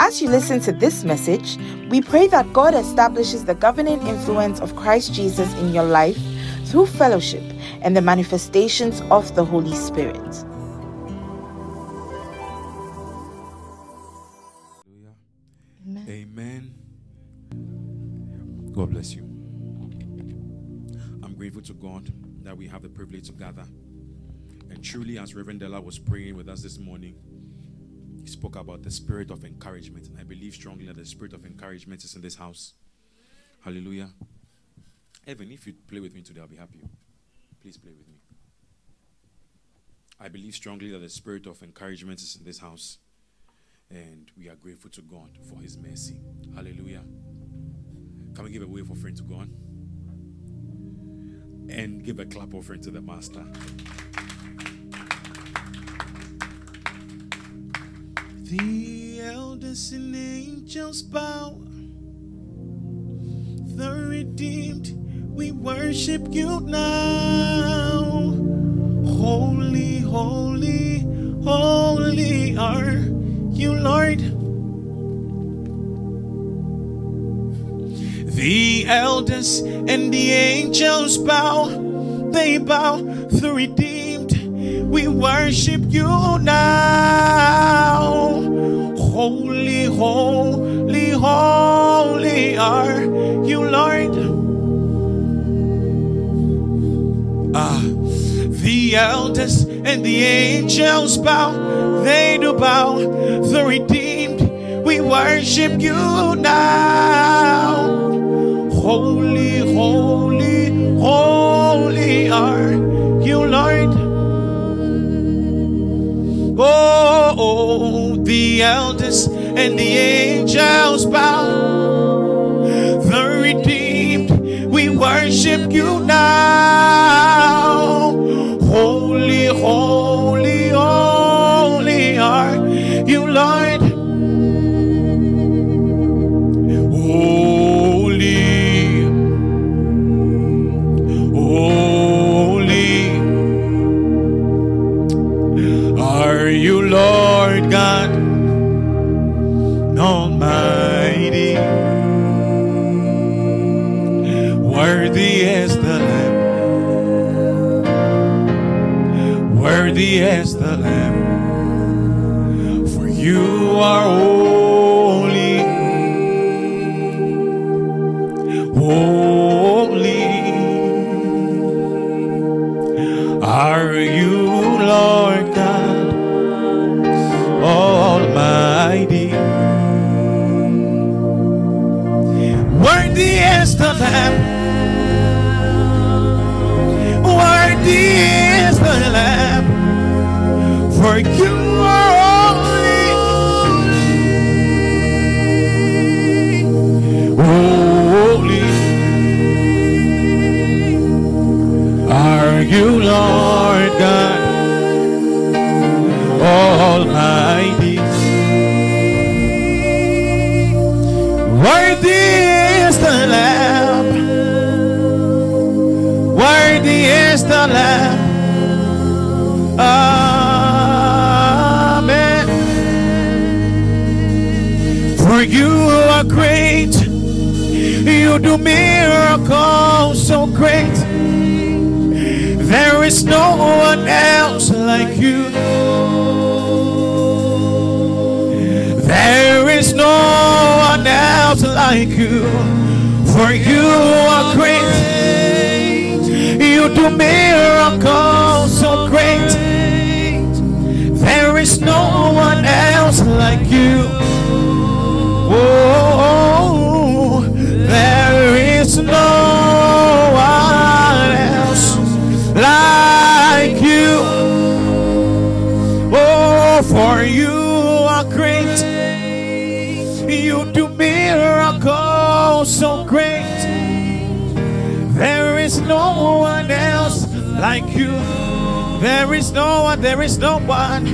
As you listen to this message, we pray that God establishes the governing influence of Christ Jesus in your life through fellowship and the manifestations of the Holy Spirit. Amen. Amen. God bless you. I'm grateful to God that we have the privilege to gather. And truly, as Reverend Della was praying with us this morning, he spoke about the spirit of encouragement. And I believe strongly that the spirit of encouragement is in this house. Hallelujah. Evan, if you play with me today, I'll be happy. Please play with me. I believe strongly that the spirit of encouragement is in this house. And we are grateful to God for his mercy. Hallelujah. Can we give a wave offering to God? And give a clap offering to the Master. The elders and angels bow. The redeemed, we worship you now. Holy, holy, holy are you, Lord. The elders and the angels bow, they bow. The redeemed, we worship you now. Holy, holy, holy are you, Lord. Ah, the elders and the angels bow, they do bow. The redeemed, we worship you now. Holy, holy, holy are you, Lord. Oh, oh, the elders and the angels bow. The redeemed, we worship you now. Holy, holy, holy are you, Lord. Lord Almighty. Worthy as the Lamb, worthy is the Lamb, for you are holy, You no one, there is no one.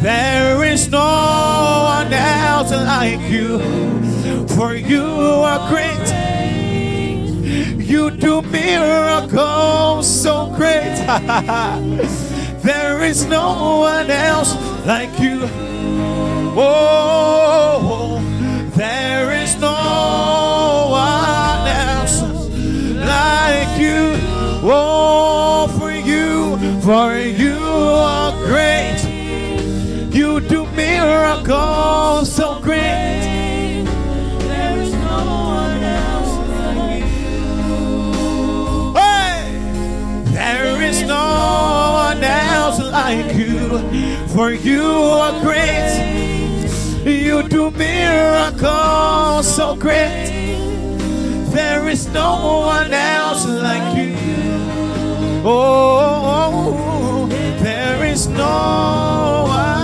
There is no one else like you. For you are great. You do miracles so great. there is no one else like you. Oh, there is no one else like you. Oh, for you, for you do miracles so great. There is no one else like you. There is no one else like you, for you are great. You do miracles so great. There is no one else like you. Oh, there is no one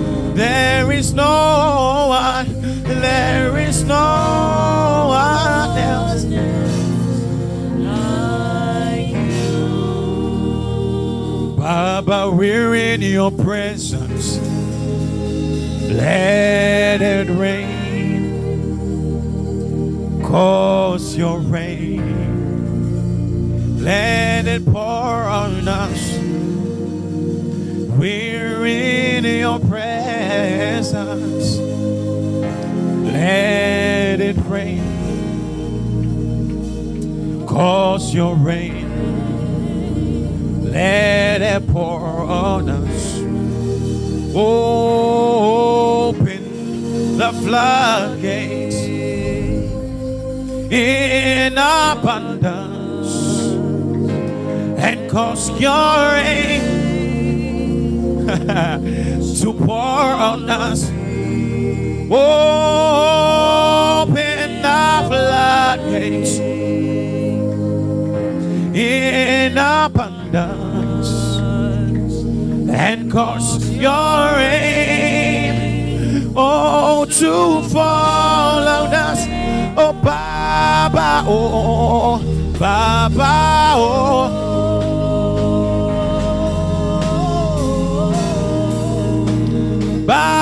There is no one. There is no one else. Baba, we're in your presence. Let it rain. Cause your rain. Let it pour on us. We're in your presence. Let it rain. Cause your rain. Let it pour on us. Open the floodgates in abundance and cause your rain to pour on us. Open the floodgates in abundance and cause your rain oh to fall on us oh baba oh baba oh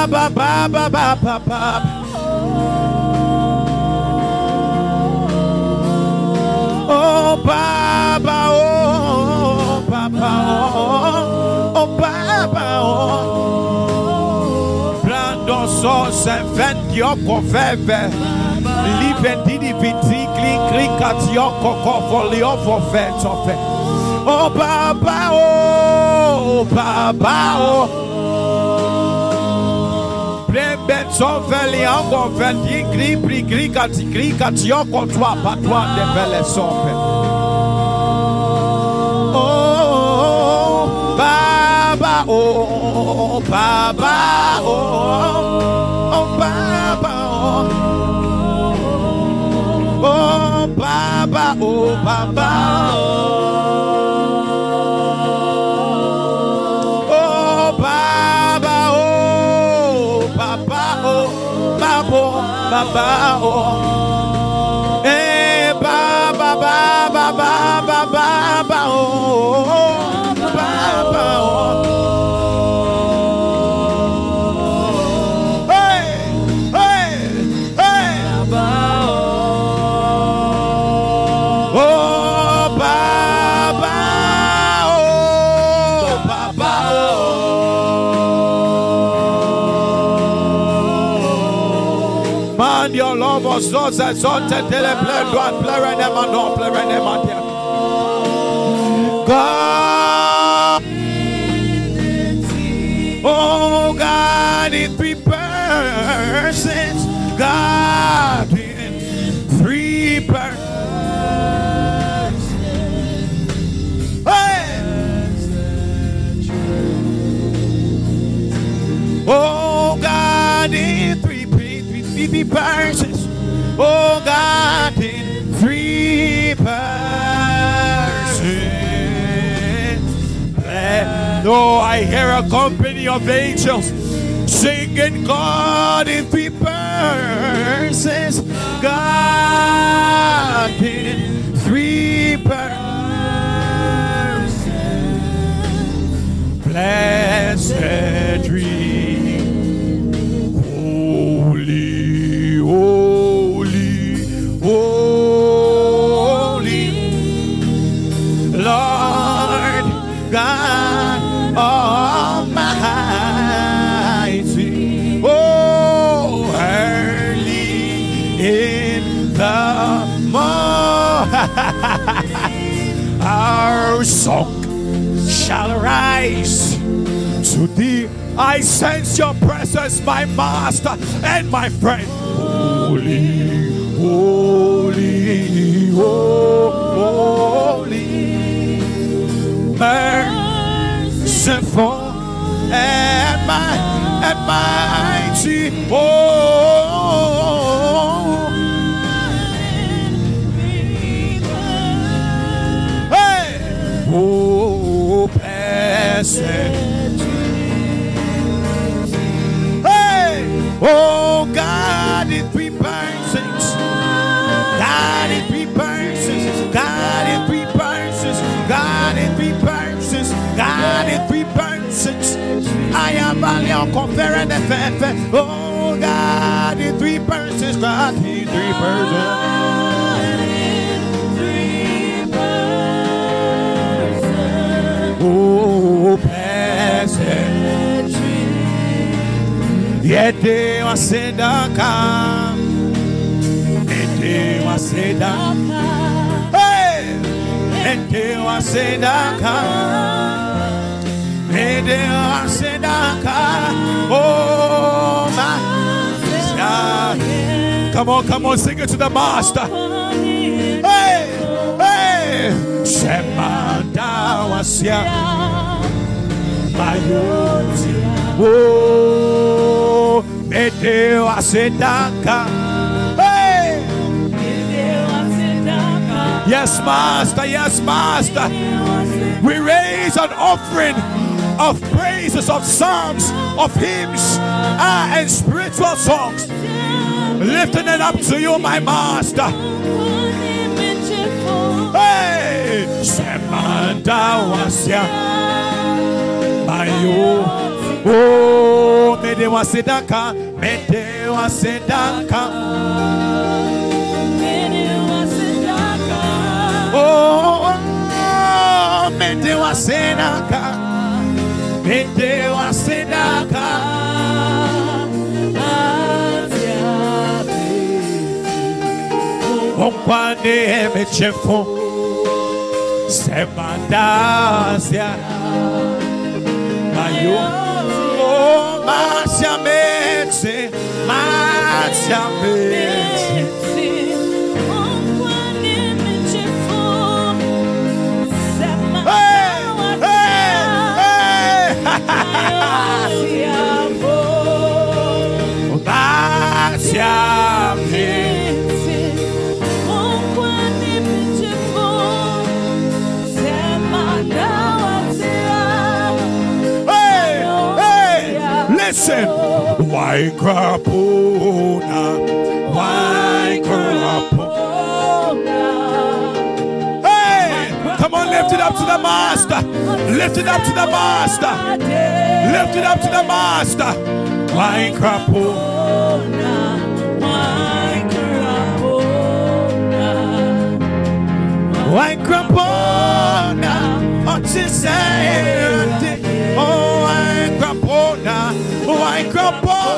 baba baba baba baba Oh, Baba, oh, Papa, oh, oh, Baba, oh. Brando so se vendi oko feve. Live didi viti kli kli kat yoko kofo li ofo fe tofe. Oh, Baba, oh, Baba, oh. Oh, oh, oh, oh, oh, oh, Baba, oh, Baba, oh, oh. Baba, oh. God, three persons. Oh God, in three persons. Let Oh, I hear a company of angels singing God in three persons. God in three persons. Blessed dream. Our song shall rise to thee. I sense your presence, my master and my friend. Holy, holy, holy, merciful and my and mighty. Oh, oh, blessed. Hey, oh God, in three persons, God in three persons, God in three persons, God in three persons, God in three persons. I am only on conference. Oh God in three persons, God in three persons. Oh, blessed. Yete wasedaka. Yete wasedaka. Hey! Yete wasedaka. Yete wasedaka. Oh, my. Come on, come on, sing it to the master. Hey! Hey! Shemanda wasia. Mayoti. Oh, Mete wasedaka. Hey! Yes, Master. Yes, Master. We raise an offering of praises, of psalms, of hymns, ah, and spiritual songs. Lifting it up to you, my Master. Semanda wasia. Mayo. Oh, mede wasedaka. Mede wasedaka. Oh, oh, mede wasedaka. Mede wasedaka. Onkwane emechefo. Sebadasia. Mayo oh, Masia Mese se Mese Listen! Why crapona? Hey! Come on, lift it up to the master. Lift it up to the master. Lift it up to the master. Why? Why crapona? Why crapona? Oh, why crapona? Oh?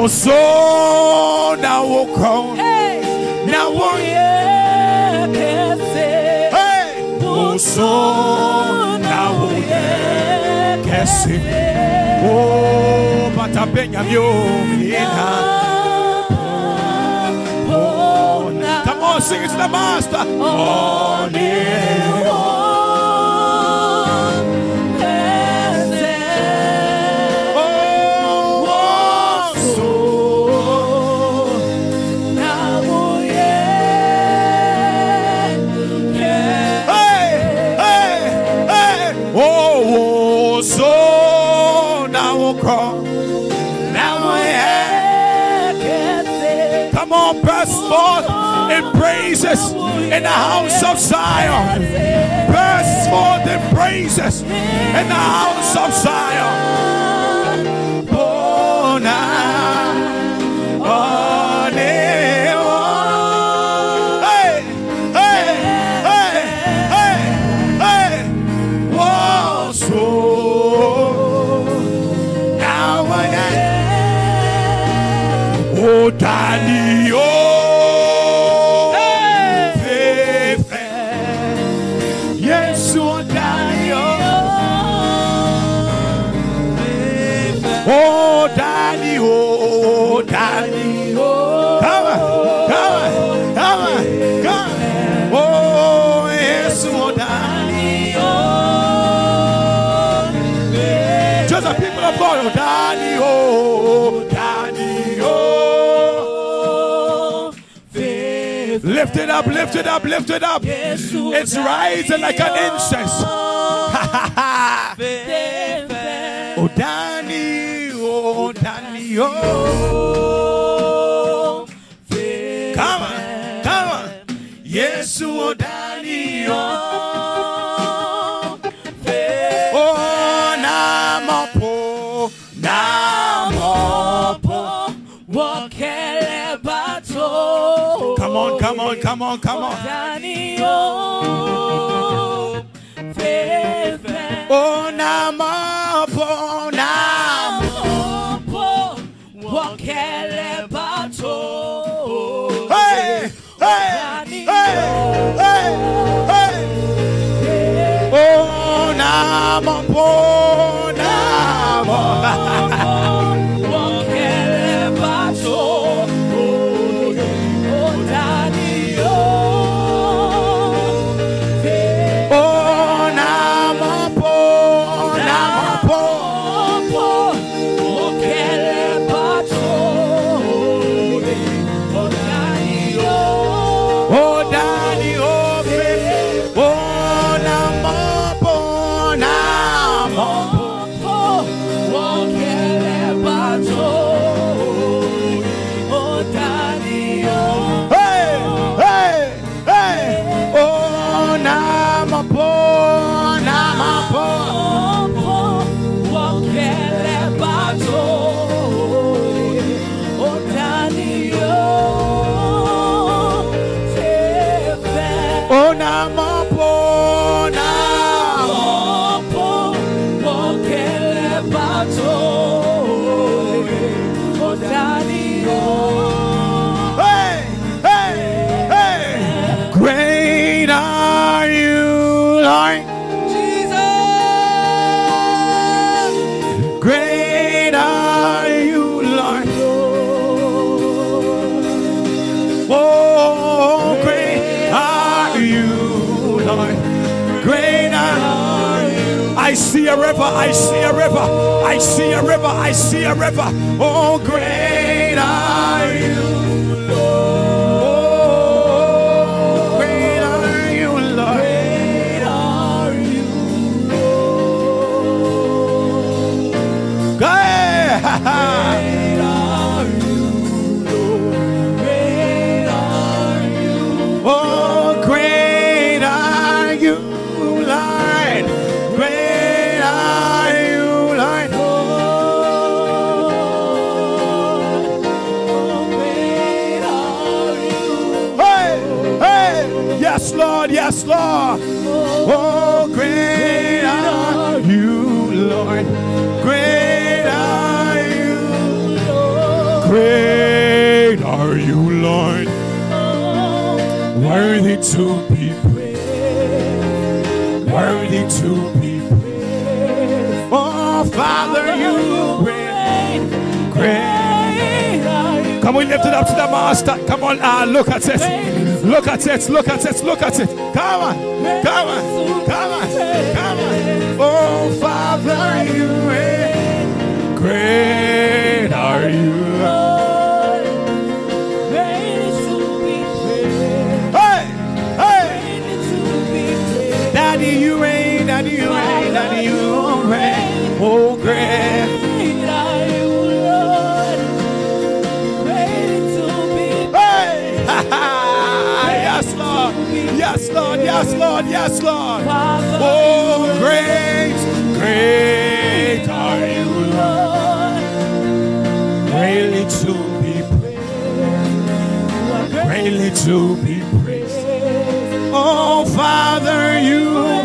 Oh, so now we'll come. zona uye kesi oh, come on sing it to the master. oh, praises in the house of Zion. Burst forth in praises in the house of Zion. People of God, oh, Daddy, oh, Daddy, oh. Lift it up, lift it up, lift it up. It's rising like an incense. oh, Danny, oh, Danny, oh. Come on, come on. Yes, oh, Danny. Oh, come on, come on, come on. Oh, Namapo, Namapo. Hey, hey, hey, hey, hey. Oh, Namapo, Namapo. Great are you. I see a river, I see a river, I see a river, I see a river. Oh, great are you, yes, Lord. Oh, great are you, Lord. Great are you, Lord. Great are you, Lord. Worthy to be praised. Worthy to be praised. Oh, Father, you reign. Great. Come on, lift it up to the master. Come on, ah, look at this. Look at it, look at it, look at it. Come on, come on, come on, come on. Oh, Father, you reign. Great are you. Hey, hey. Daddy, you reign, Daddy, you reign, Daddy, you reign. Oh, great. Yes, Lord. Yes, Lord. Yes, Lord. Oh, great, great are you, Lord. Greatly to be praised. Greatly to be praised. Oh, Father, you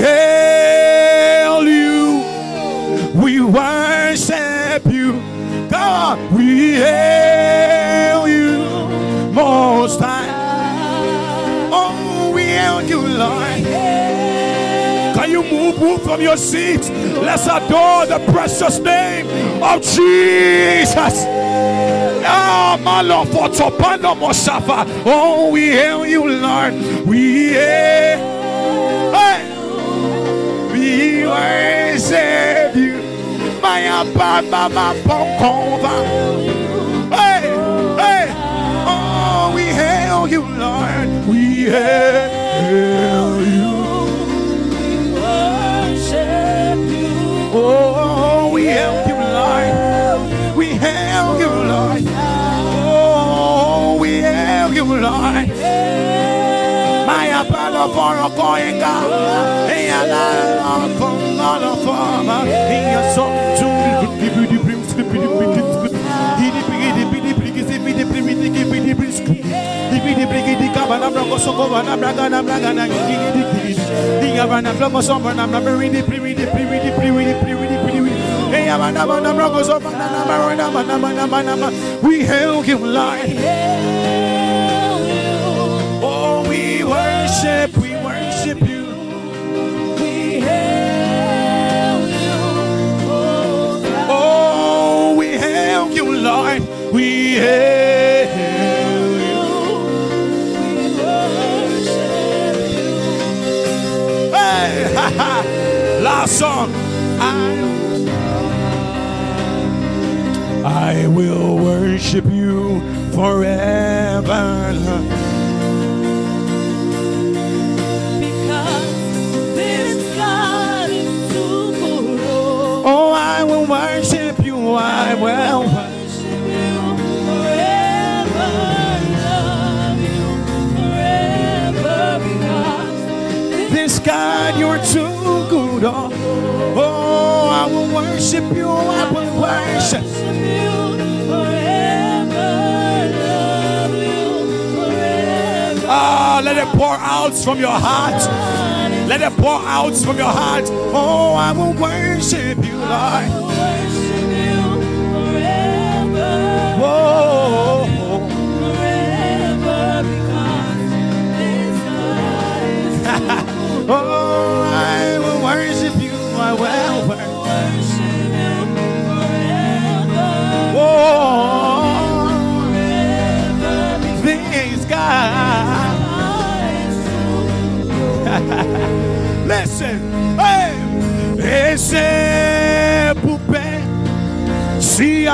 hail you. We worship you. God, we hail you most high. Oh, we hail you, Lord. Can you move, move from your seat? Let's adore the precious name of Jesus. Ah. Oh, we hail you, Lord. We hail. Worship you. My Abba, Mama, Pongkova. Hey, hey. Oh, we hail you, Lord. We hail you. We worship you. Oh, we hail you, Lord. We hail you, Lord. Oh, we hail you, Lord. My Apollo for a going out. Hey, I love for not a farmer. Hey, a song to we hail you, Lord. Last song. I, I will worship you forever. Worship you. I will worship. you Ah, let it pour out from your heart. Let it pour out from your heart. Oh, I will worship you, Lord.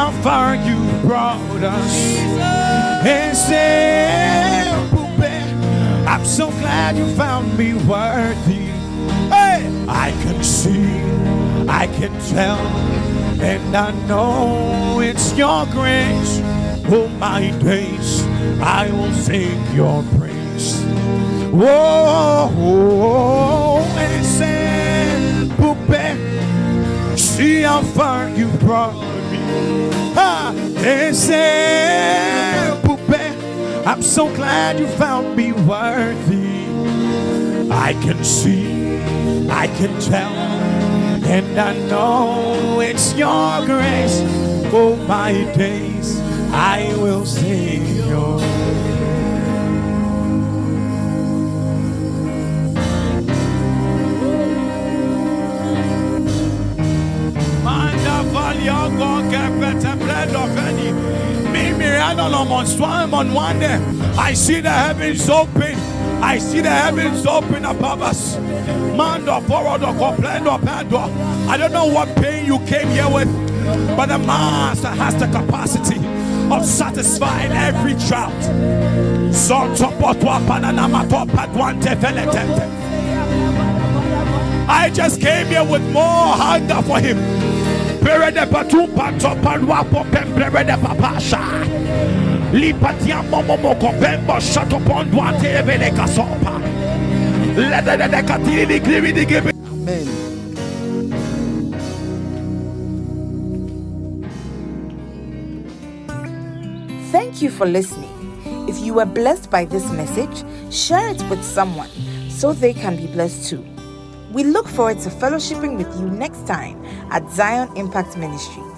How far you brought us. Ese poupée. I'm so glad you found me worthy. Hey, I can see, I can tell, and I know it's your grace. All my days I will sing your praise. Whoa, ese poupée. See how far you brought Ah, poupée. I'm so glad you found me worthy. I can see, I can tell, and I know it's your grace. Oh, my days I will sing your. I see the heavens open. I see the heavens open above us. Mando forward or complendo pando. I don't know what pain you came here with, but the master has the capacity of satisfying every drought. I just came here with more hunger for him. Perede patumpa topanwa popemperede papasha. Lipatia momo kopembo shato pondwa tevele kasopa. Lede de katiri di klivi di gibi. Amen. Thank you for listening. If you were blessed by this message, share it with someone so they can be blessed too. We look forward to fellowshipping with you next time at Zion Impact Ministries.